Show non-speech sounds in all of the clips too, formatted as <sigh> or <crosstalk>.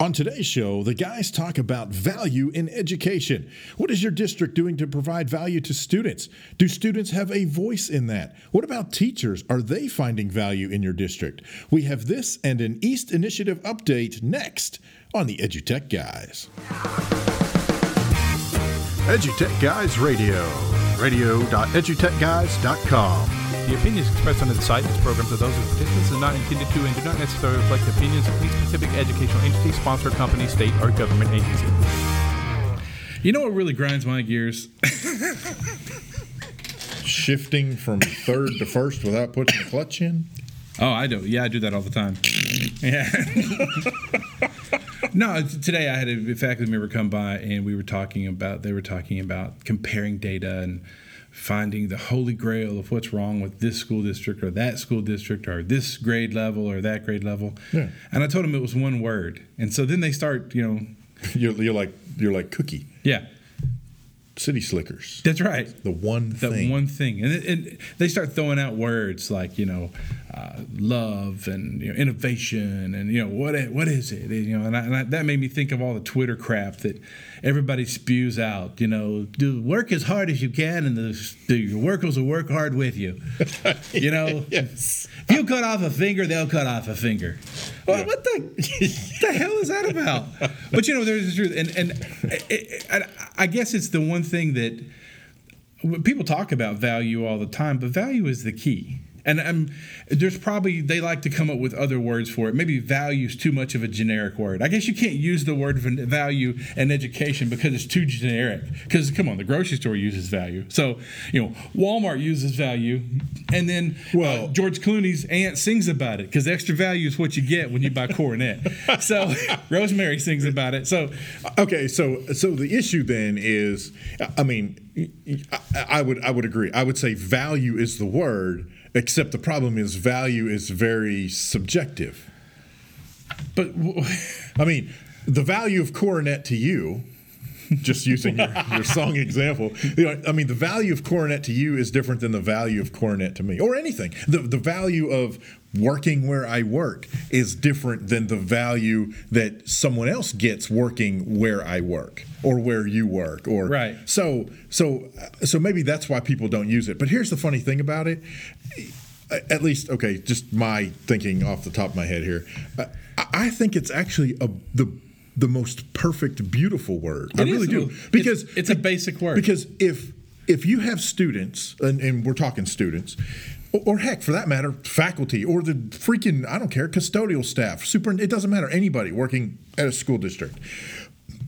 On today's show, the guys talk about value in education. What is your district doing to provide value to students? Do students have a voice in that? What about teachers? Are they finding value in your district? We have this and an EAST Initiative update next on the EduTech Guys. EduTech Guys Radio, radio.edutechguys.com. The opinions expressed on the site and this program are those of participants and not intended to and do not necessarily reflect the opinions of any specific educational entity, sponsor, company, state, or government agency. You know what really grinds my gears? <laughs> Shifting from third to first without putting the clutch in? Oh, I do. Yeah, I do that all the time. Yeah. <laughs> no, today I had a faculty member come by and we were talking about, they were talking about comparing data and finding the holy grail of what's wrong with this school district or that school district or this grade level or that grade level. Yeah. And I told them it was one word. And so then they start, you know. <laughs> You're, you're like you're like cookie. Yeah. City slickers. That's right. The one the thing. one thing. And, and they start throwing out words like, you know, uh, love and you know, innovation and, you know, what what is it? And, you know, and, I, and I, that made me think of all the Twitter crap that everybody spews out. You know, do work as hard as you can, and the, the workers will work hard with you. <laughs> You know, yes. If you cut off a finger, they'll cut off a finger. Well, yeah. what the the hell is that about? But you know, there's the truth, and and it, it, I guess it's the one thing that people talk about value all the time, but value is the key. And um, there's probably they like to come up with other words for it. Maybe value is too much of a generic word. I guess you can't use the word value in education because it's too generic. Because come on, the grocery store uses value. So you know, Walmart uses value, and then uh, well, uh, George Clooney's aunt sings about it because extra value is what you get when you buy Coronet. <laughs> so Rosemary sings about it. So okay, so so the issue then is, I mean, I would I would agree. I would say value is the word Except the problem is value is very subjective. But <laughs> I mean, the value of coronet to you, <laughs> just using your, <laughs> your song example, you know, I mean, the value of coronet to you is different than the value of coronet to me, or anything. The the value of working where I work is different than the value that someone else gets working where I work or where you work or right. So so so maybe that's why people don't use it. But here's the funny thing about it. At least, okay, just my thinking off the top of my head here. I think it's actually a, the the most perfect, beautiful word. It I really do because it's, it's, a basic word. Because if if you have students, and, and we're talking students, or heck, for that matter, faculty or the freaking I don't care custodial staff, super. It doesn't matter anybody working at a school district.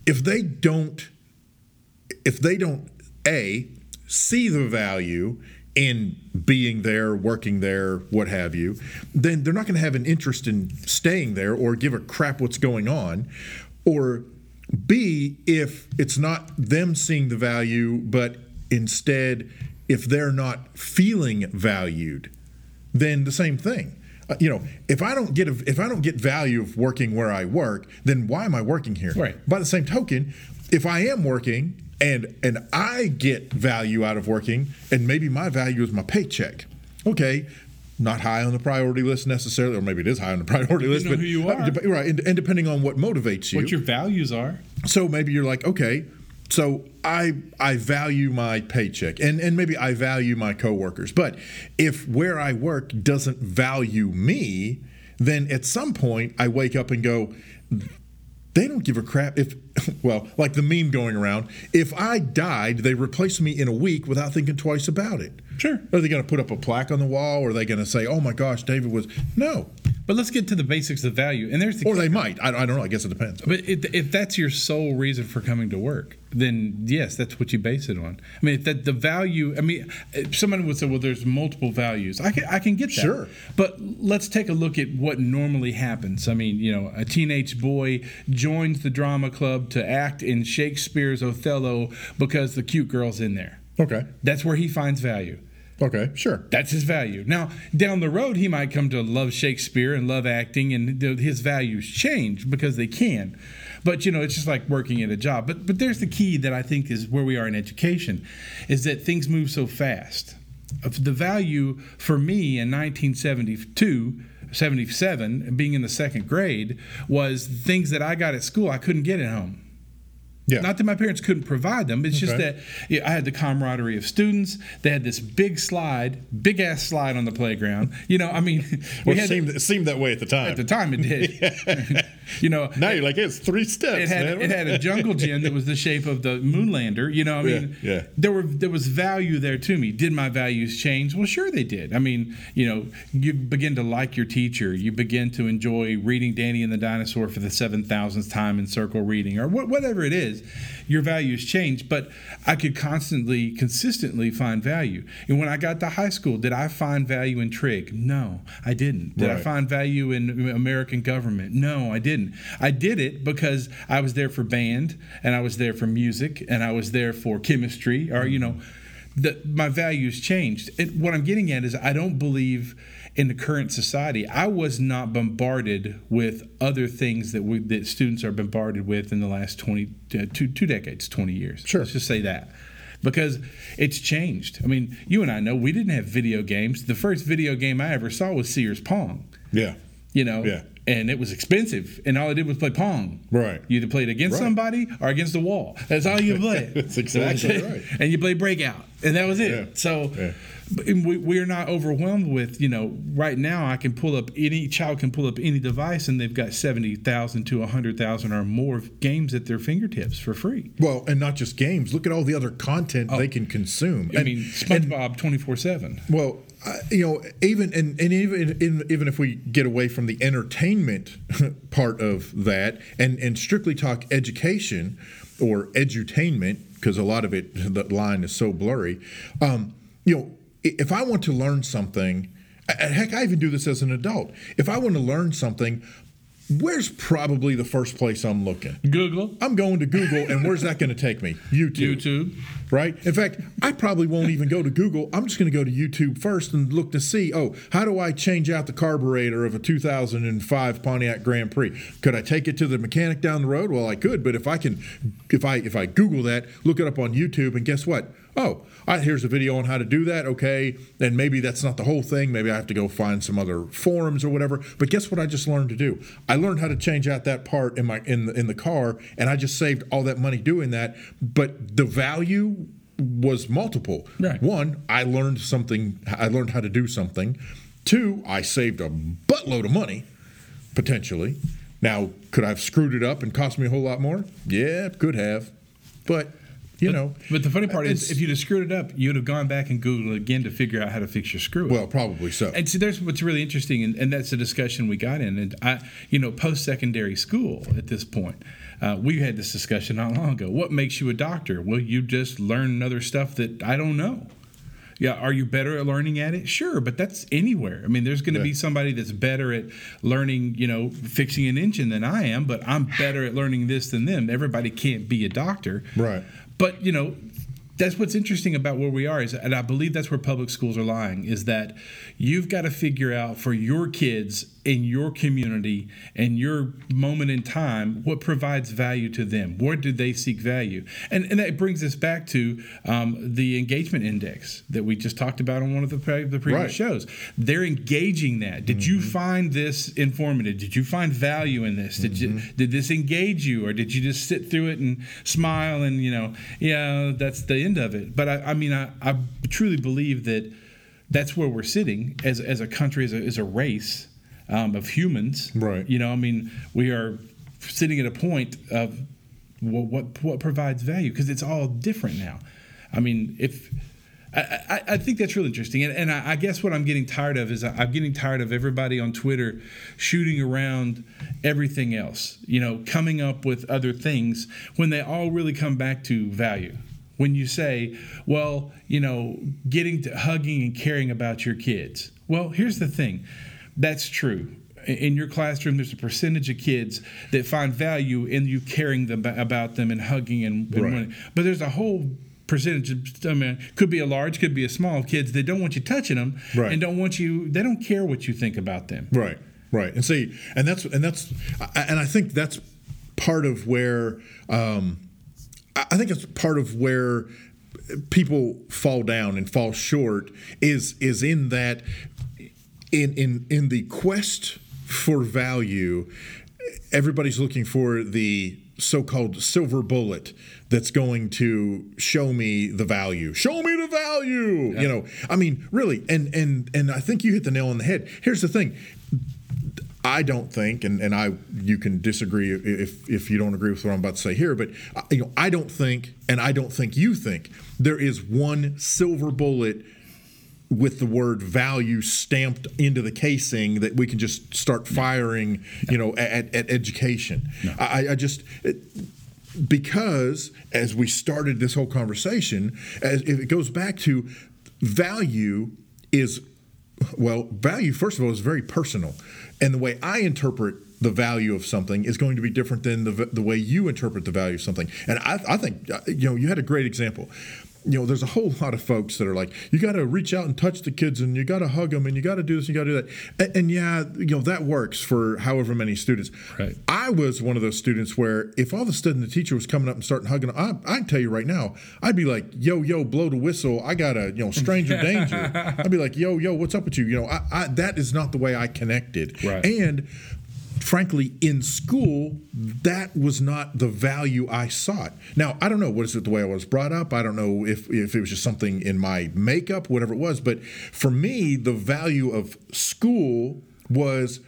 If they don't, if they don't a see the value in being there, working there, what have you, then they're not going to have an interest in staying there or give a crap what's going on. Or B, if it's not them seeing the value, but instead if they're not feeling valued, then the same thing. Uh, you know, if I don't get a, if I don't get value of working where I work, then why am I working here? Right. By the same token, if I am working and and I get value out of working, and maybe my value is my paycheck. Okay, not high on the priority list necessarily, or maybe it is high on the <laughs> priority list. know but who you are. uh, right, and, and depending on what motivates you, What your values are. so maybe you're like, okay, so I I value my paycheck and, and maybe I value my coworkers. But if where I work doesn't value me, then at some point I wake up and go, they don't give a crap if <laughs> well, like the meme going around, if I died, they replace me in a week without thinking twice about it. Sure. Are they going to put up a plaque on the wall or are they going to say, "Oh my gosh, David was No. But let's get to the basics of value. And there's the Or they might. I, I don't know. I guess it depends. But if, if that's your sole reason for coming to work, then yes, that's what you base it on. I mean, if that the value. I mean, if someone would say, "Well, there's multiple values." I can I can get that. Sure. But let's take a look at what normally happens. I mean, you know, a teenage boy joins the drama club to act in Shakespeare's Othello because the cute girl's in there. Okay. That's where he finds value. Okay, sure. That's his value. Now, down the road, he might come to love Shakespeare and love acting, and his values change because they can. But you know, it's just like working at a job. But but there's the key that I think is where we are in education, is that things move so fast. The value for me in 1972. 77 being in the second grade was things that I got at school I couldn't get at home. Yeah. Not that my parents couldn't provide them. It's just Okay. that yeah, I had the camaraderie of students. They had this big slide, big ass slide on the playground. You know, I mean, <laughs> we Well, it seemed, it seemed that way at the time. at the time it did. <laughs> <laughs> you know, now you're like, it's three steps, it had man. it had a jungle gym that was the shape of the moonlander. You know, I mean, Yeah, yeah. there were there was value there to me. Did my values change? Well, sure they did. I mean, you know, you begin to like your teacher. You begin to enjoy reading Danny and the Dinosaur for the seven thousandth time in circle reading, or wh- whatever it is. Your values change, but I could constantly, consistently find value. And when I got to high school, did I find value in trig? No, I didn't. Did I find value in American government? No, I didn't. I did it because I was there for band and I was there for music and I was there for chemistry or you mm-hmm. know the, my values changed. It, what I'm getting at is I don't believe in the current society. I was not bombarded with other things that we, that students are bombarded with in the last 20 uh, two, two decades, 20 years. Sure. Let's just say that. Because it's changed. I mean, you and I know we didn't have video games. The first video game I ever saw was Sears Pong yeah. you know. Yeah. And it was expensive, and all I did was play Pong. Right. You either played against Right. somebody or against the wall. That's all you <laughs> played. That's exactly <laughs> right. And you played breakout, and that was it. Yeah. So Yeah. We, we are not overwhelmed with you know. Right now, I can pull up any child can pull up any device, and they've got seventy thousand to hundred thousand or more games at their fingertips for free. Well, and not just games. Look at all the other content they can consume. I And- mean, SpongeBob twenty four seven. Well, I, you know, even and, and even in, even if we get away from the entertainment <laughs> part of that and and strictly talk education or edutainment, because a lot of it the line is so blurry. Um, you know, if I want to learn something, and heck, I even do this as an adult. If I want to learn something, where's probably the first place I'm looking? Google, I'm going to Google, and where's that going to take me? YouTube YouTube. right? In fact, I probably won't even go to Google. I'm just going to go to YouTube first and look to see, oh, how do I change out the carburetor of a 2005 Pontiac Grand Prix? Could I take it to the mechanic down the road? Well, I could, but if I can, if I if I Google that, look it up on YouTube, and guess what? Oh, Here's a video on how to do that. Okay, and maybe that's not the whole thing. Maybe I have to go find some other forums or whatever. But guess what? I just learned to do. I learned how to change out that part in my in the, in the car, and I just saved all that money doing that. But the value was multiple. Right. One, I learned something. I learned how to do something. Two, I saved a buttload of money, potentially. Now, could I have screwed it up and cost me a whole lot more? Yeah, could have. But you know, But the funny part is, if you'd have screwed it up, you'd have gone back and Googled again to figure out how to fix your screw. well, probably so. and see, there's what's really interesting, and, and that's the discussion we got in. And I, you know, post-secondary school at this point, uh, we had this discussion not long ago. What makes you a doctor? Well, you just learn other stuff that I don't know. Yeah, are you better at learning at it? Sure, but that's anywhere. I mean, there's going to Yeah. be somebody that's better at learning, you know, fixing an engine than I am, but I'm better at learning this than them. Everybody can't be a doctor. Right. But, you know, that's what's interesting about where we are is and I believe that's where public schools are lying is that you've got to figure out for your kids in your community and your moment in time what provides value to them? Where do they seek value? And and that brings us back to um, the engagement index that we just talked about on one of the, pre- the previous Right. shows. They're engaging that. Did you find this informative? Did you find value in this? Did you did this engage you or did you just sit through it and smile and you know yeah that's the end of it. But i, I mean I, I truly believe that that's where we're sitting as, as a country as a, as a race um, of humans Right. you know i mean we are sitting at a point of what what, what provides value because it's all different now i mean if I, I, I think that's really interesting, and, and I, I guess what I'm getting tired of is I- I'm getting tired of everybody on Twitter shooting around everything else, you know, coming up with other things when they all really come back to value. When you say, well, you know, getting to hugging and caring about your kids. Well, here's the thing that's true. In- your classroom, there's a percentage of kids that find value in you caring them, about them and hugging and, and Right. wanting- but there's a whole percentage of, I mean, could be a large, could be a small kids that don't want you touching them Right. and don't want you, they don't care what you think about them. Right, right, and see, and that's and that's, and I think that's part of where um, I I think it's part of where people fall down and fall short is is in that in in in the quest for value, everybody's looking for the so-called silver bullet that's going to show me the value. Show me the value. You know, I mean, really, and and and I think you hit the nail on the head. Here's the thing. I don't think, and, and I you can disagree if if you don't agree with what I'm about to say here, but uh, you know I don't think, and I don't think you think there is one silver bullet with the word value stamped into the casing that we can just start firing, you know, at, at education. I, I just it, because as we started this whole conversation, as it goes back to value is well, value first of all is very personal, and the way I interpret the value of something is going to be different than the the way you interpret the value of something. And I, I think you know you had a great example. You know, there's a whole lot of folks that are like, you got to reach out and touch the kids, and you got to hug them, and you got to do this, and you got to do that. And, and yeah, you know that works for however many students. Right. I was one of those students where if all of a sudden the teacher was coming up and starting hugging, I, I tell you right now, I'd be like, yo, yo, blow the whistle. I got a, you know, stranger <laughs> danger. I'd be like, yo, yo, what's up with you? You know, I, I, that is not the way I connected. Right. And frankly, in school, that was not the value I sought. Now, I don't know, was it the way I was brought up? I don't know if, if it was just something in my makeup, whatever it was. But for me, the value of school was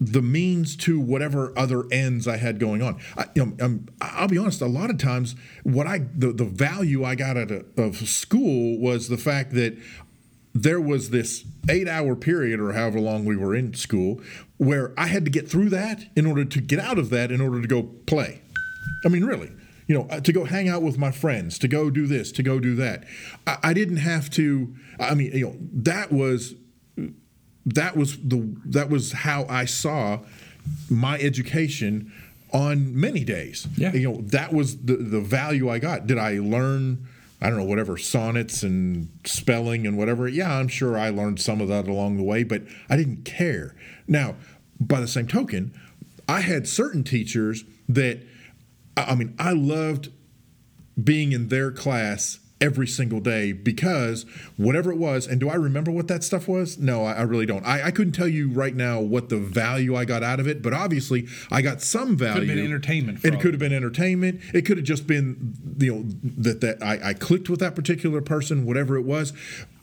the means to whatever other ends I had going on. I, you know, um, I'll be honest. A lot of times, what I the, the value I got out of, of school was the fact that there was this eight hour period or however long we were in school where I had to get through that in order to get out of that in order to go play. I mean, really. You know, uh, to go hang out with my friends, to go do this, to go do that. I, I didn't have to. I mean, you know, that was that was the that was how I saw my education on many days. Yeah. You know, that was the the value I got. Did I learn I don't know whatever sonnets and spelling and whatever? Yeah, I'm sure I learned some of that along the way, but I didn't care. Now, by the same token, I had certain teachers that I mean, I loved being in their class every single day because whatever it was, and do I remember what that stuff was? No, I, I really don't. I, I couldn't tell you right now what the value I got out of it, but obviously I got some value. Could have been entertainment It could have been entertainment. It could have just been you know that that I, I clicked with that particular person, whatever it was.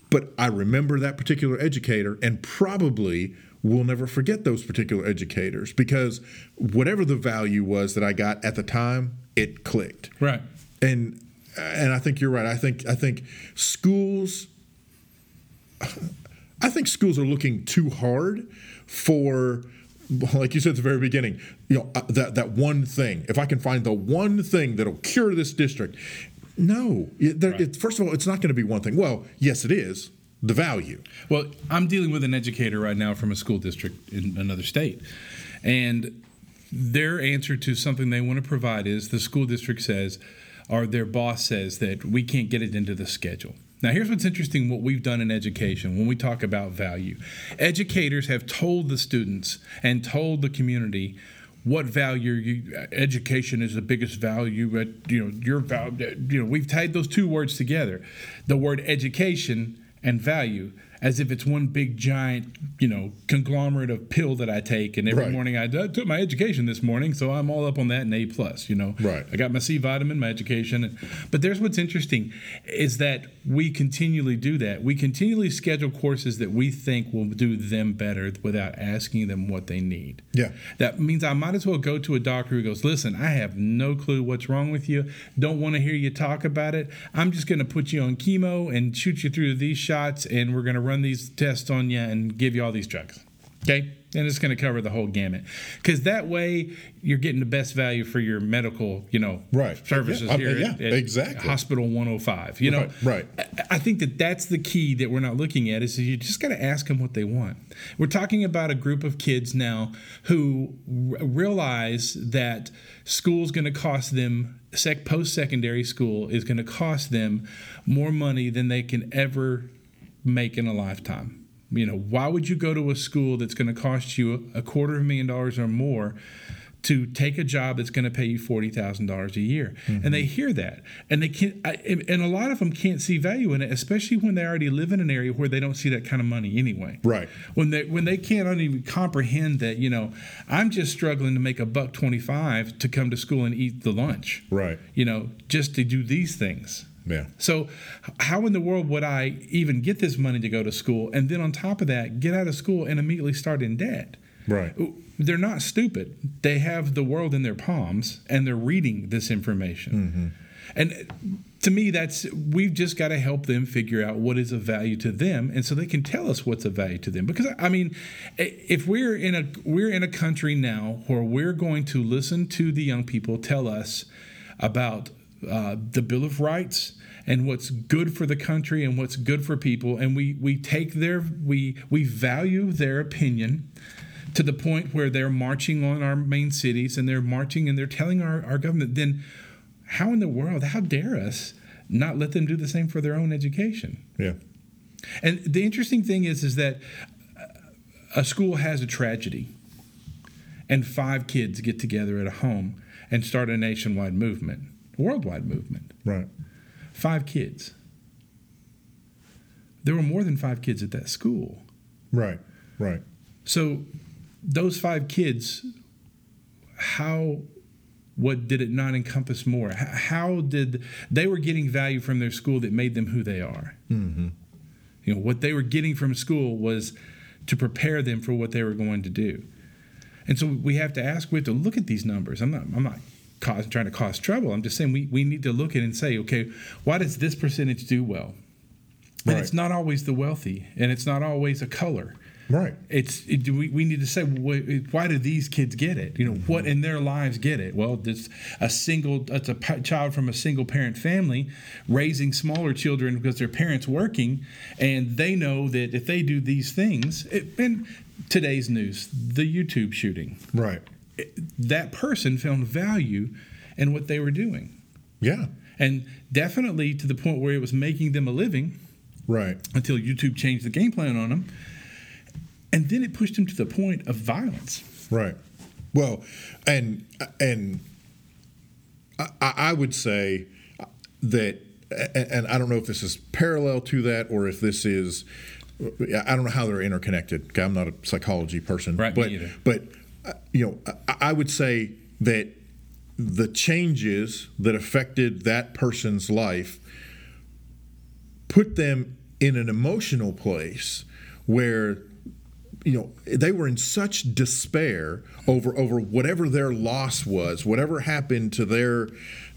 But I remember that particular educator, and probably will never forget those particular educators because whatever the value was that I got at the time, it clicked Right. and and I think you're right. I think I think schools I think schools are looking too hard for like you said at the very beginning, you know, uh, that that one thing. If I can find the one thing that'll cure this district. No, it, there, it, first of all, it's not going to be one thing. Well, yes, it is the value. Well, I'm dealing with an educator right now from a school district in another state. And their answer to something they want to provide is the school district says, or their boss says that we can't get it into the schedule. Now, here's what's interesting what we've done in education when we talk about value. Educators have told the students and told the community what value you, education is the biggest value but you know your value you know we've tied those two words together the word education and value as if it's one big giant, you know, conglomerate of pill that I take. And every Right. morning I, I took my education this morning, so I'm all up on that and A plus. You know, Right. I got my C vitamin, my education. But there's what's interesting is that we continually do that. We continually schedule courses that we think will do them better without asking them what they need. Yeah. That means I might as well go to a doctor who goes, Listen, I have no clue what's wrong with you. Don't want to hear you talk about it. I'm just going to put you on chemo and shoot you through these shots, and we're going to run these tests on you and give you all these drugs. Okay? And it's going to cover the whole gamut. Because that way, you're getting the best value for your medical, you know, Right. services Yeah, I mean, here yeah, at, at exactly. Hospital 105. You know, Right, right. I- I think that that's the key that we're not looking at is you just got to ask them what they want. We're talking about a group of kids now who r- realize that school's going to cost them sec- post-secondary school is going to cost them more money than they can ever make in a lifetime. You know, why would you go to a school that's going to cost you a quarter of a million dollars or more to take a job that's going to pay you forty thousand dollars a year? And mm-hmm. they hear that, and they can't. I, and a lot of them can't see value in it, especially when they already live in an area where they don't see that kind of money anyway. Right. When they when they can't even comprehend that, you know, I'm just struggling to make a buck twenty five to come to school and eat the lunch. Right. You know, just to do these things. Yeah. So, how in the world would I even get this money to go to school, and then on top of that, get out of school and immediately start in debt? Right. They're not stupid. They have the world in their palms, and they're reading this information. Mm-hmm. And to me, that's we've just got to help them figure out what is of value to them, and so they can tell us what's of value to them. Because I mean, if we're in a we're in a country now where we're going to listen to the young people tell us about uh, the Bill of Rights and what's good for the country and what's good for people, and we we take their we we value their opinion to the point where they're marching on our main cities and they're marching and they're telling our, our government, then how in the world, how dare us not let them do the same for their own education? Yeah. And the interesting thing is, is that a school has a tragedy, and five kids get together at a home and start a nationwide movement, worldwide movement. Right. Five kids. There were more than five kids at that school. Right. Right. So those five kids, how what did it not encompass more? How did they were getting value from their school that made them who they are? Mm-hmm. You know what they were getting from school was to prepare them for what they were going to do, and so we have to ask. We have to look at these numbers. I'm not. I'm not cause, trying to cause trouble. I'm just saying we, we need to look at it and say, okay, why does this percentage do well? And Right. it's not always the wealthy, and it's not always a color Right. it's it, we, we need to say wh- why do these kids get it you know what in their lives get it well it's a single it's a child from a single parent family raising smaller children because their parents working and they know that if they do these things it, and today's news the youtube shooting Right. That person found value in what they were doing Yeah. and definitely to the point where it was making them a living Right. until YouTube changed the game plan on them. And then it pushed them to the point of violence. Right. Well, and and I, I would say that, and I don't know if this is parallel to that or if this is, I don't know how they're interconnected. Okay, I'm not a psychology person, Right, But but you know, I, would say that the changes that affected that person's life put them in an emotional place where you know they were in such despair over over whatever their loss was whatever happened to their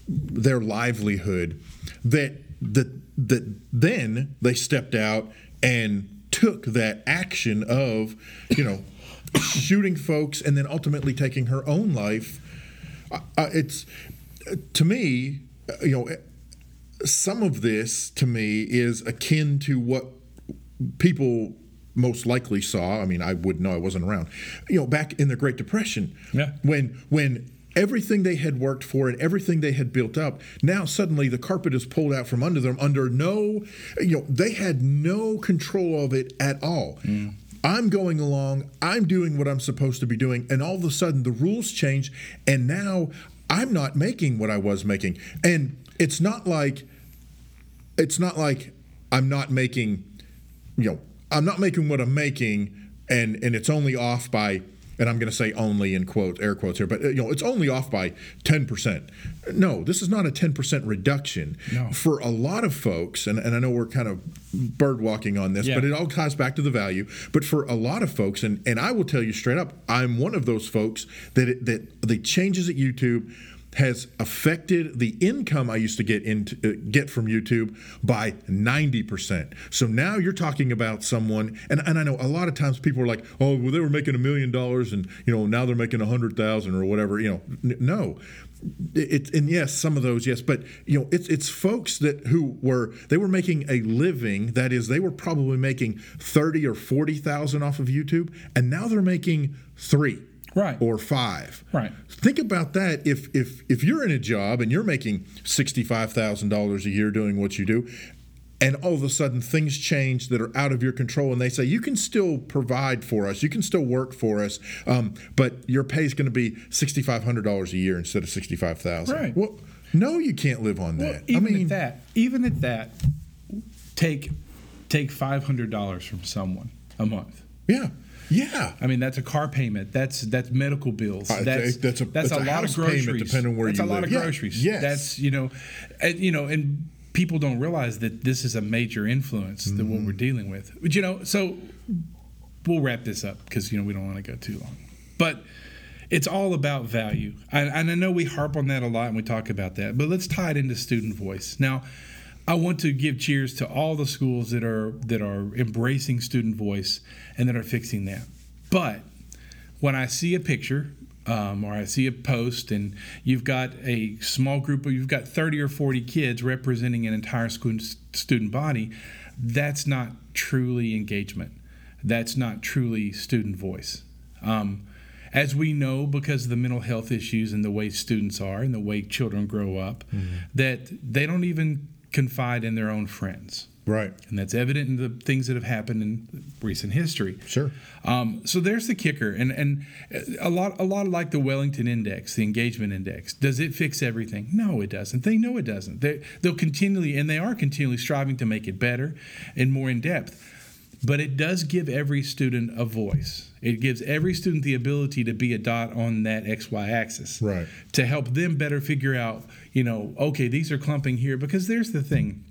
their livelihood that that that then they stepped out and took that action of you know shooting folks and then ultimately taking her own life uh, it's to me uh, you know some of this to me is akin to what people most likely saw. I mean, I would know I wasn't around. You know, back in the Great Depression, Yeah. when when everything they had worked for and everything they had built up now suddenly the carpet is pulled out from under them under no you know they had no control of it at all i'm going along i'm doing what i'm supposed to be doing and all of a sudden the rules change and now i'm not making what i was making. And it's not like it's not like i'm not making you know i'm not making what i'm making and and it's only off by and I'm going to say only in quote air quotes here, but uh, you know it's only off by 10%. No, this is not a 10% reduction No. for a lot of folks, and, and I know we're kind of bird walking on this, Yeah. but it all ties back to the value. But for a lot of folks, and, and I will tell you straight up, I'm one of those folks that it, that the changes at YouTube has affected the income I used to get into uh, get from YouTube by 90%. So now you're talking about someone and, and I know a lot of times people are like, "Oh, well they were making a million dollars and you know, now they're making a 100,000 or whatever." You know, no. It, and yes, some of those, yes, but you know, it's it's folks that who were they were making a living. That is, they were probably making thirty or forty thousand off of YouTube, and now they're making three, Right. or five, Right. Think about that. If if if you're in a job and you're making sixty five thousand dollars a year doing what you do, and all of a sudden things change that are out of your control, and they say you can still provide for us, you can still work for us, um, but your pay is going to be sixty five hundred dollars a year instead of sixty five thousand. Right. Well, no, you can't live on Well, that. even I mean, at that, even at that, take take five hundred dollars from someone a month. yeah, yeah. I mean, that's a car payment. That's that's medical bills. I That's that's a- that's, a, a lot of payment, groceries. depending where that's you a lot of Yeah, groceries. yes. That's you know, and, you know, and people don't realize that this is a major influence that Mm-hmm. what we're dealing with. But you know, so we'll wrap this up because you know we don't want to go too long, but. It's all about value. And I know we harp on that a lot and we talk about that, but let's tie it into student voice. Now, I want to give cheers to all the schools that are that are embracing student voice and that are fixing that. But when I see a picture um, or I see a post and you've got a small group of you've got 30 or 40 kids representing an entire school, student body, that's not truly engagement. That's not truly student voice. Um, as we know, because of the mental health issues and the way students are and the way children grow up, that they don't even confide in their own friends. right. And that's evident in the things that have happened in recent history. Sure. Um, so there's the kicker, and and a lot a lot like the Wellington Index, the engagement index. Does it fix everything? No, it doesn't. They know it doesn't. They they'll continually and they are continually striving to make it better and more in depth. But it does give every student a voice. It gives every student the ability to be a dot on that XY axis. Right. To help them better figure out, you know, okay, these are clumping here. Because there's the thing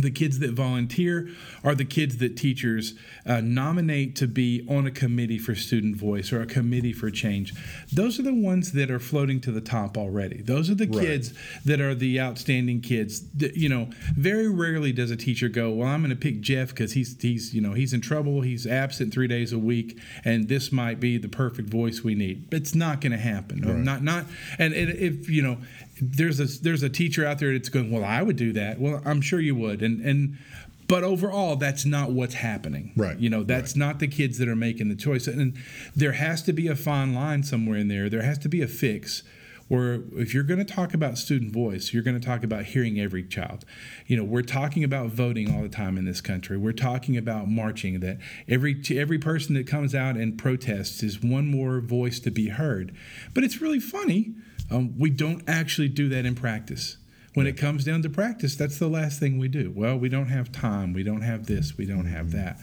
the kids that volunteer are the kids that teachers uh, nominate to be on a committee for student voice or a committee for change. Those are the ones that are floating to the top already. Those are the Right. kids that are the outstanding kids. That, you know, very rarely does a teacher go, "Well, I'm going to pick Jeff because he's he's you know he's in trouble. He's absent three days a week, and this might be the perfect voice we need." It's not going to happen. Right. Not not and, and if you know there's a there's a teacher out there that's going well i would do that. Well i'm sure you would. And and but overall that's not what's happening. Right, you know that's not the kids that are making the choice. And there has to be a fine line somewhere in there. There has to be a fix where if you're going to talk about student voice you're going to talk about hearing every child. You know we're talking about voting all the time in this country. We're talking about marching that every every person that comes out and protests is one more voice to be heard. But it's really funny um, we don't actually do that in practice. When it comes down to practice that's the last thing we do. Well we don't have time we don't have this we don't have that.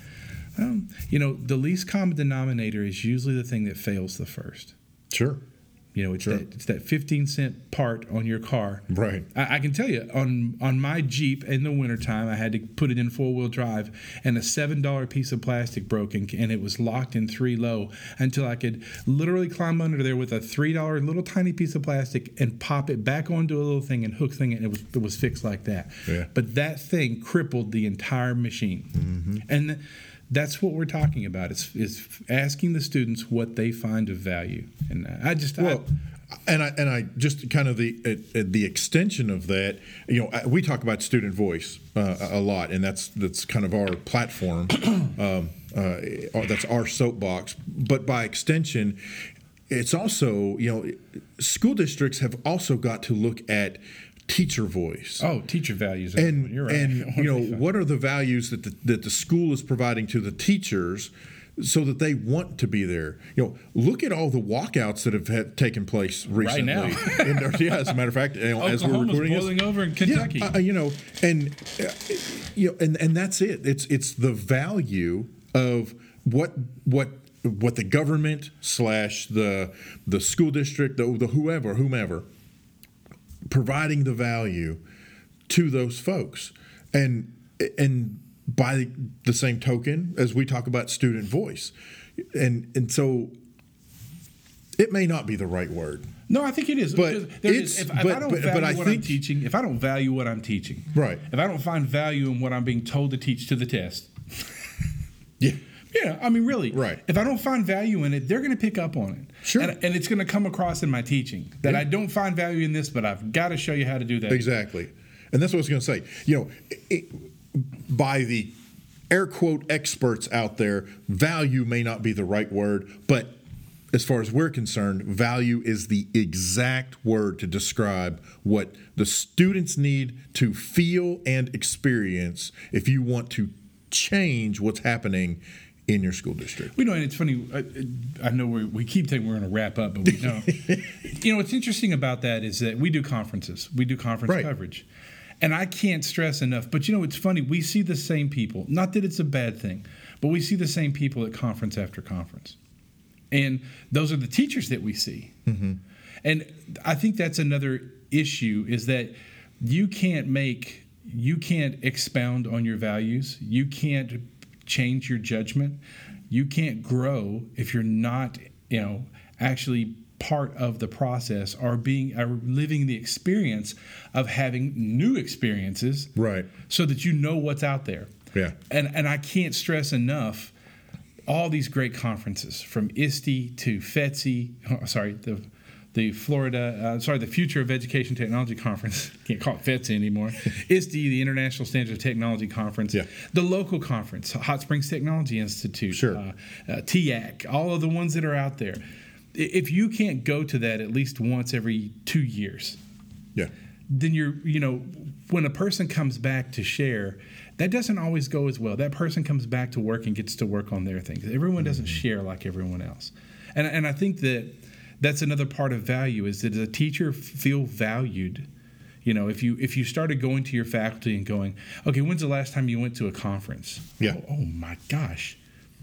Um, you know the least common denominator is usually the thing that fails the first. Sure. You know, it's Sure. that it's that 15 cent part on your car. Right. I, I can tell you on on my Jeep in the wintertime, I had to put it in four wheel drive, and a seven dollar piece of plastic broke, and, and it was locked in three low until I could literally climb under there with a three dollar little tiny piece of plastic and pop it back onto a little thing and hook thing, and it was it was fixed like that. Yeah. But that thing crippled the entire machine, mm-hmm. and. That's what we're talking about. Is is asking the students what they find of value, and I just I, Well, and I and I just kind of the uh, the extension of that. You know, we talk about student voice uh, a lot, and that's that's kind of our platform. <clears throat> um, uh, that's our soapbox. But by extension, it's also you know school districts have also got to look at teacher voice Oh, teacher values. and <laughs> you're right. and <laughs> you know what are the values that the, that the school is providing to the teachers so that they want to be there you know look at all the walkouts that have had, taken place recently Right now. In our- <laughs> yeah as a matter of fact as we're recording this- over in Kentucky. yeah, uh, you know, and uh, you know, and and that's it. It's it's the value of what what what the government slash the the school district, the, the whoever whomever providing the value to those folks, and and by the same token as we talk about student voice, and and so. It may not be the right word. No, I think it is. But there is- it's- if, if but- I don't but- but value I what I'm think- teaching, if I don't value what I'm teaching, Right. If I don't find value in what I'm being told to teach to the test, Yeah. Yeah, I mean, really, Right. If I don't find value in it, they're going to pick up on it. Sure. and, and it's going to come across in my teaching that Yeah. I don't find value in this, but I've got to show you how to do that. Exactly. And that's what I was going to say. You know, it, by the air quote experts out there, value may not be the right word, but as far as we're concerned, value is the exact word to describe what the students need to feel and experience if you want to change what's happening in your school district. We know, and it's funny. I, I know we we keep thinking we're going to wrap up, but we don't. <laughs> you know, what's interesting about that is that we do conferences, we do conference Right. coverage, and I can't stress enough. But you know, it's funny. We see the same people. Not that it's a bad thing, but we see the same people at conference after conference, and those are the teachers that we see. Mm-hmm. And I think that's another issue is that you can't make you can't expound on your values. You can't change your judgment. You can't grow if you're not, you know, actually part of the process or being or living the experience of having new experiences Right. so that you know what's out there. Yeah. And and I can't stress enough all these great conferences from ISTE to FETSI, <laughs> oh, sorry, the the Florida, uh, sorry, the Future of Education Technology Conference. <laughs> Can't call it FETSI anymore. <laughs> ISTE, the International Standards of Technology Conference. Yeah. The local conference, Hot Springs Technology Institute. Sure. Uh, uh, TIAC, all of the ones that are out there. If you can't go to that at least once every two years, Yeah. then you're you know when a person comes back to share that doesn't always go as well that person comes back to work and gets to work on their things everyone doesn't share like everyone else and, and i think that that's another part of value is that does a teacher feel valued. You know if you if you started going to your faculty and going okay when's the last time you went to a conference? Yeah. oh, oh my gosh.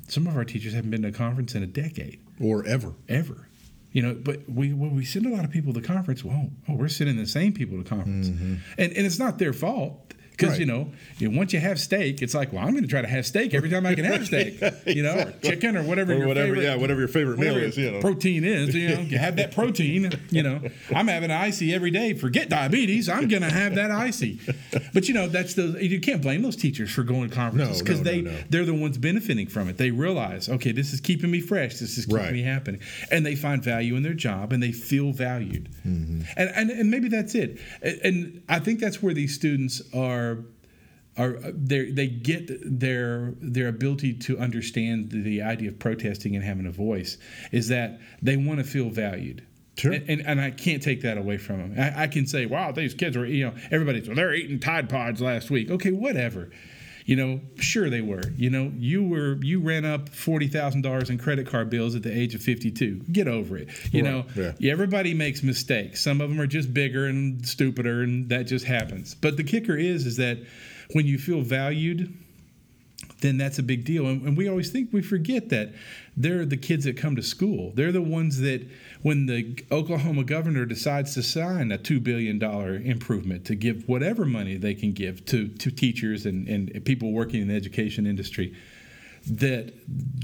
Some of our teachers haven't been to a conference in a decade. Or ever. ever. You know, but we when we send a lot of people to conference, well, oh, we're sending the same people to conference, mm-hmm. and and it's not their fault because Right. you know, you know, once you have steak, it's like, well, I'm going to try to have steak every time I can have steak, <laughs> you know, or chicken or whatever, Or your whatever, favorite, yeah, whatever your favorite meal is, you know. protein is. You know, you have that <laughs> protein. You know, I'm having an icy every day. Forget diabetes, I'm going to have that icy. But you know, that's the you can't blame those teachers for going to conferences because no, no, they no. they're the ones benefiting from it. They realize, okay, this is keeping me fresh. This is keeping Right. me happening, and they find value in their job and they feel valued. Mm-hmm. And, and and maybe that's it. And, and I think that's where these students are are they they get their their ability to understand the idea of protesting and having a voice is that they want to feel valued. Sure. And, and, and I can't take that away from them. I, I can say, wow, these kids were, you know, everybody's, well, they're eating Tide Pods last week. Okay, whatever. You know, sure they were. You know, you were you ran up forty thousand dollars in credit card bills at the age of fifty two. Get over it. You know, yeah. everybody makes mistakes. Some of them are just bigger and stupider, and that just happens. But the kicker is, is that when you feel valued, then that's a big deal. And, and we always think we forget that they're the kids that come to school. They're the ones that, when the Oklahoma governor decides to sign a $2 billion improvement to give whatever money they can give to, to teachers and, and people working in the education industry, that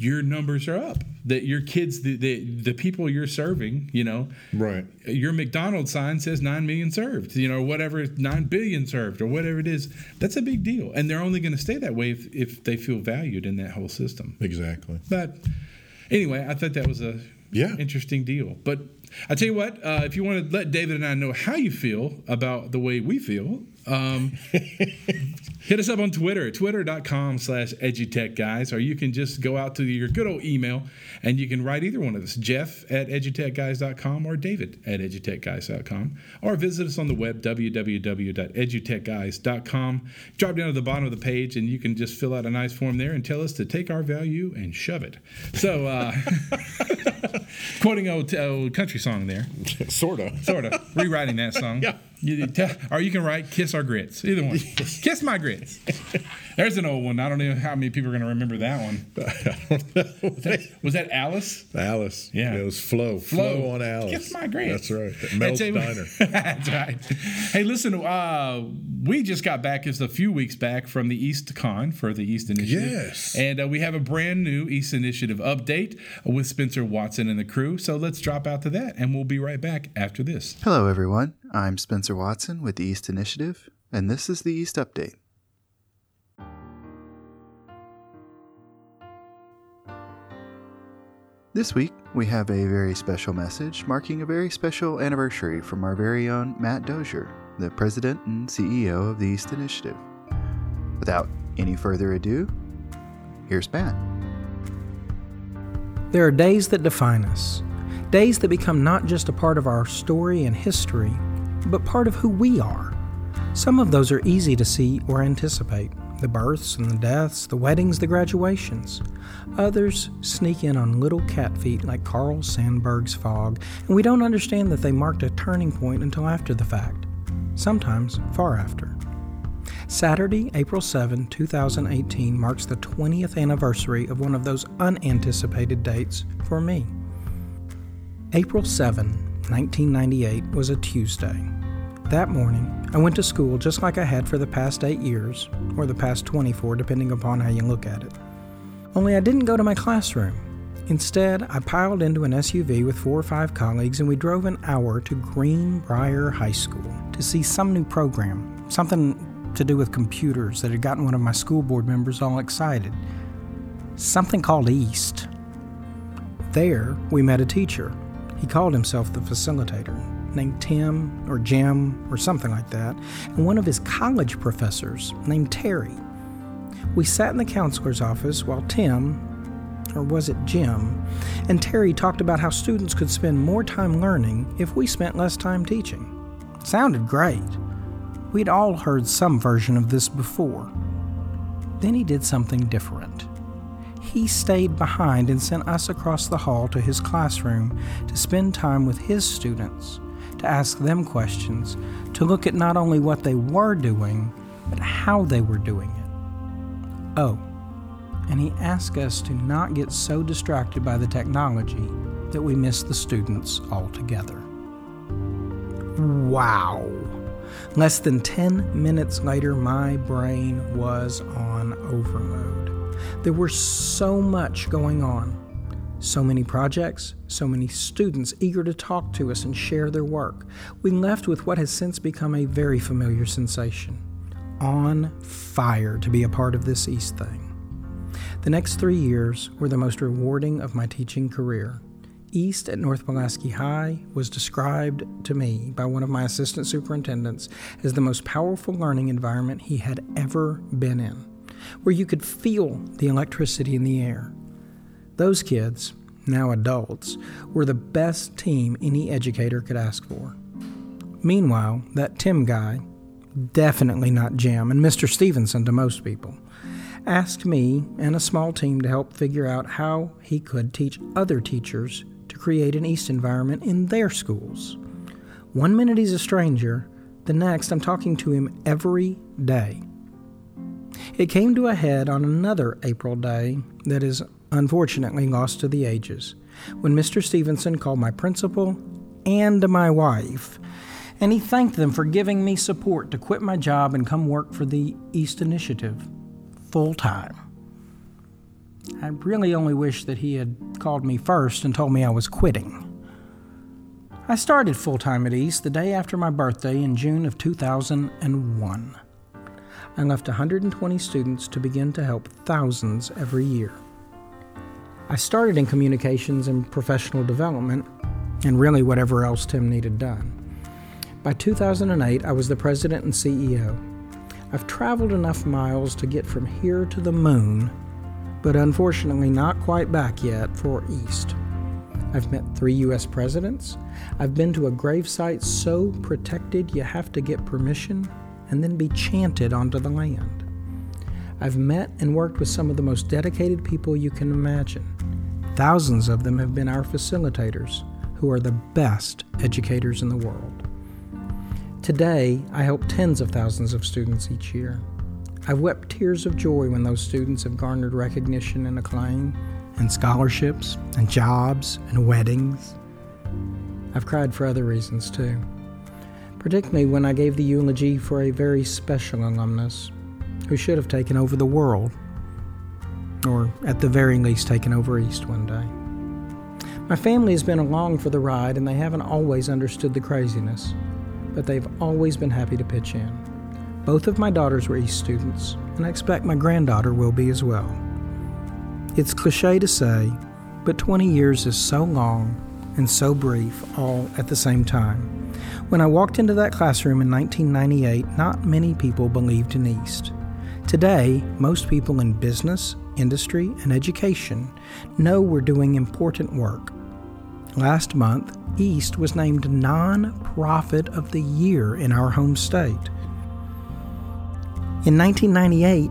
your numbers are up, that your kids, the, the, the people you're serving, you know, Right. your McDonald's sign says 9 million served, you know, whatever, 9 billion served or whatever it is. That's a big deal. And they're only going to stay that way if, if they feel valued in that whole system. Exactly. But anyway, I thought that was a Yeah. interesting deal. But I tell you what, uh, if you want to let David and I know how you feel about the way we feel, um, <laughs> Hit us up on Twitter, twitter.com slash edutech guys, or you can just go out to your good old email and you can write either one of us, Jeff at edutechguys.com or David at edutechguys.com, or visit us on the web, www.edutechguys.com. Drop down to the bottom of the page and you can just fill out a nice form there and tell us to take our value and shove it. So, uh, <laughs> quoting old, old country song there, <laughs> Sorta. sort of rewriting that song. <laughs> Yeah. You tell, or you can write "Kiss Our Grits." Either one. Kiss my grits. <laughs> There's an old one. I don't know how many people are going to remember that one. Was that, was that Alice? Alice. Yeah. It was Flo. Flo, on Alice. Kiss my grits. That's right. Mel's Diner. That's right. Hey, listen. Uh, we just got back just a few weeks back from the EAST Con for the EAST Initiative. Yes. And uh, we have a brand new EAST Initiative update with Spencer Watson and the crew. So let's drop out to that, and we'll be right back after this. Hello, everyone. I'm Spencer Watson with the EAST Initiative, and this is the EAST Update. This week, we have a very special message marking a very special anniversary from our very own Matt Dozier, the President and CEO of the EAST Initiative. Without any further ado, here's Matt. There are days that define us, days that become not just a part of our story and history, but part of who we are. Some of those are easy to see or anticipate the births and the deaths, the weddings, the graduations. Others sneak in on little cat feet like Carl Sandburg's fog, and we don't understand that they marked a turning point until after the fact, sometimes far after. Saturday, April 7, 2018 marks the 20th anniversary of one of those unanticipated dates for me. April 7, 1998 was a Tuesday. That morning, I went to school just like I had for the past eight years, or the past 24, depending upon how you look at it. Only I didn't go to my classroom. Instead, I piled into an SUV with four or five colleagues and we drove an hour to Greenbrier High School to see some new program, something to do with computers that had gotten one of my school board members all excited. Something called EAST. There, we met a teacher. He called himself the facilitator, named Tim or Jim or something like that, and one of his college professors named Terry. We sat in the counselor's office while Tim, or was it Jim, and Terry talked about how students could spend more time learning if we spent less time teaching. Sounded great. We'd all heard some version of this before. Then he did something different. He stayed behind and sent us across the hall to his classroom to spend time with his students, to ask them questions, to look at not only what they were doing, but how they were doing it. Oh, and he asked us to not get so distracted by the technology that we miss the students altogether. Wow. Less than 10 minutes later, my brain was on overload. There was so much going on. So many projects, so many students eager to talk to us and share their work. We left with what has since become a very familiar sensation on fire to be a part of this EAST thing. The next three years were the most rewarding of my teaching career. EAST at North Pulaski High was described to me by one of my assistant superintendents as the most powerful learning environment he had ever been in, where you could feel the electricity in the air. Those kids, now adults, were the best team any educator could ask for. Meanwhile, that Tim guy, definitely not Jim, and Mr. Stevenson to most people, asked me and a small team to help figure out how he could teach other teachers create an EAST environment in their schools. One minute he's a stranger, the next I'm talking to him every day. It came to a head on another April day that is unfortunately lost to the ages, when Mr. Stevenson called my principal and my wife, and he thanked them for giving me support to quit my job and come work for the EAST Initiative full time. I really only wish that he had called me first and told me I was quitting. I started full time at EAST the day after my birthday in June of 2001. I left 120 students to begin to help thousands every year. I started in communications and professional development, and really whatever else Tim needed done. By 2008, I was the president and CEO. I've traveled enough miles to get from here to the moon, but unfortunately not quite back yet for EAST. I've met three U.S. presidents. I've been to a gravesite so protected you have to get permission and then be chanted onto the land. I've met and worked with some of the most dedicated people you can imagine. Thousands of them have been our facilitators, who are the best educators in the world. Today, I help tens of thousands of students each year. I've wept tears of joy when those students have garnered recognition and acclaim, and scholarships, and jobs, and weddings. I've cried for other reasons too, particularly when I gave the eulogy for a very special alumnus who should have taken over the world, or at the very least taken over EAST one day. My family has been along for the ride, and they haven't always understood the craziness, but they've always been happy to pitch in. Both of my daughters were EAST students, and I expect my granddaughter will be as well. It's cliche to say, but 20 years is so long and so brief all at the same time. When I walked into that classroom in 1998, not many people believed in EAST. Today, most people in business, industry, and education know we're doing important work. Last month, EAST was named Non-Profit of the Year in our home state. In 1998,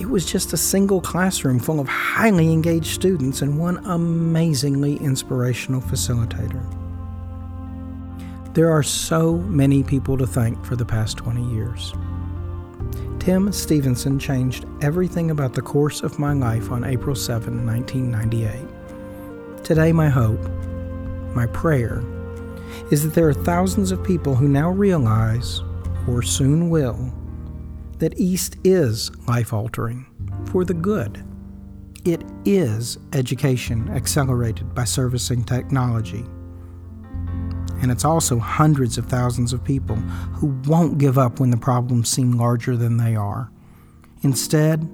it was just a single classroom full of highly engaged students and one amazingly inspirational facilitator. There are so many people to thank for the past 20 years. Tim Stevenson changed everything about the course of my life on April 7, 1998. Today, my hope, my prayer, is that there are thousands of people who now realize, or soon will, that EAST is life altering for the good. It is education accelerated by servicing technology. And it's also hundreds of thousands of people who won't give up when the problems seem larger than they are. Instead,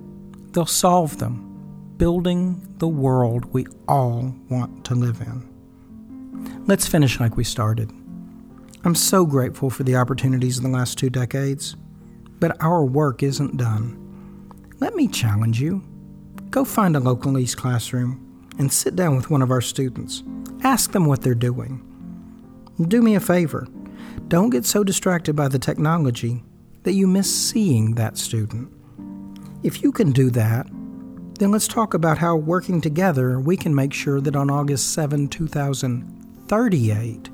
they'll solve them, building the world we all want to live in. Let's finish like we started. I'm so grateful for the opportunities in the last two decades, but our work isn't done. Let me challenge you. Go find a local EAST classroom and sit down with one of our students. Ask them what they're doing. Do me a favor. Don't get so distracted by the technology that you miss seeing that student. If you can do that, then let's talk about how working together we can make sure that on August 7, 2038,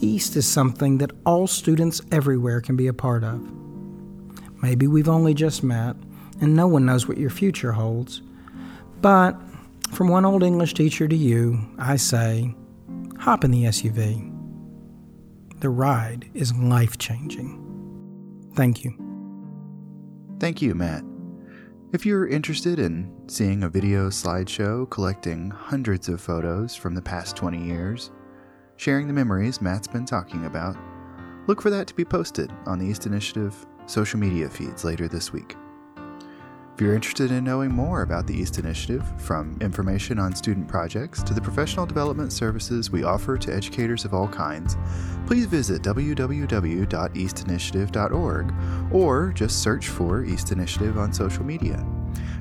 EAST is something that all students everywhere can be a part of. Maybe we've only just met, and no one knows what your future holds. But from one old English teacher to you, I say, hop in the SUV. The ride is life changing. Thank you. Thank you, Matt. If you're interested in seeing a video slideshow collecting hundreds of photos from the past 20 years, sharing the memories Matt's been talking about, look for that to be posted on the EAST Initiative social media feeds later this week. If you're interested in knowing more about the EAST Initiative, from information on student projects to the professional development services we offer to educators of all kinds, please visit www.eastinitiative.org or just search for EAST Initiative on social media.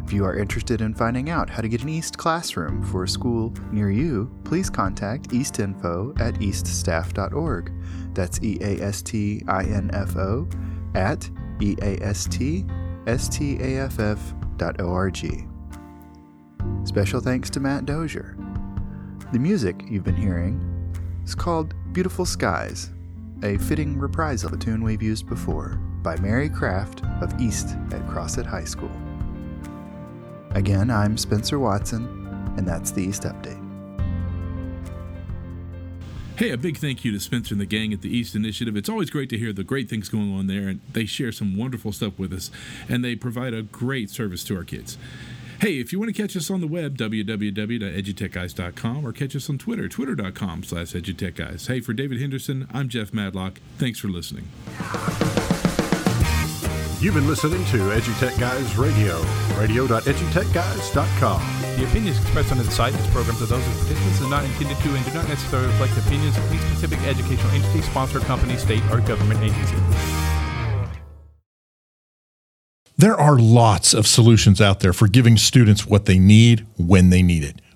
If you are interested in finding out how to get an EAST classroom for a school near you, please contact eastinfo at eaststaff.org. That's E A S T I N F O at E A S T staff.org. Special thanks to Matt Dozier. The music you've been hearing is called Beautiful Skies, a fitting reprisal of a tune we've used before by Mary Craft of EAST at Crossett High School. Again, I'm Spencer Watson, and that's the EAST Update. Hey, a big thank you to Spencer and the gang at the EAST Initiative. It's always great to hear the great things going on there, and they share some wonderful stuff with us, and they provide a great service to our kids. Hey, if you want to catch us on the web, www.edutechguys.com, or catch us on Twitter, twitter.com slash edutechguys. Hey, for David Henderson, I'm Jeff Madlock. Thanks for listening. You've been listening to EduTech Guys Radio, radio.edutechguys.com. The opinions expressed on the site and this program are those of participants and not intended to and do not necessarily reflect the opinions of any specific educational entity, sponsor, company, state, or government agency. There are lots of solutions out there for giving students what they need when they need it.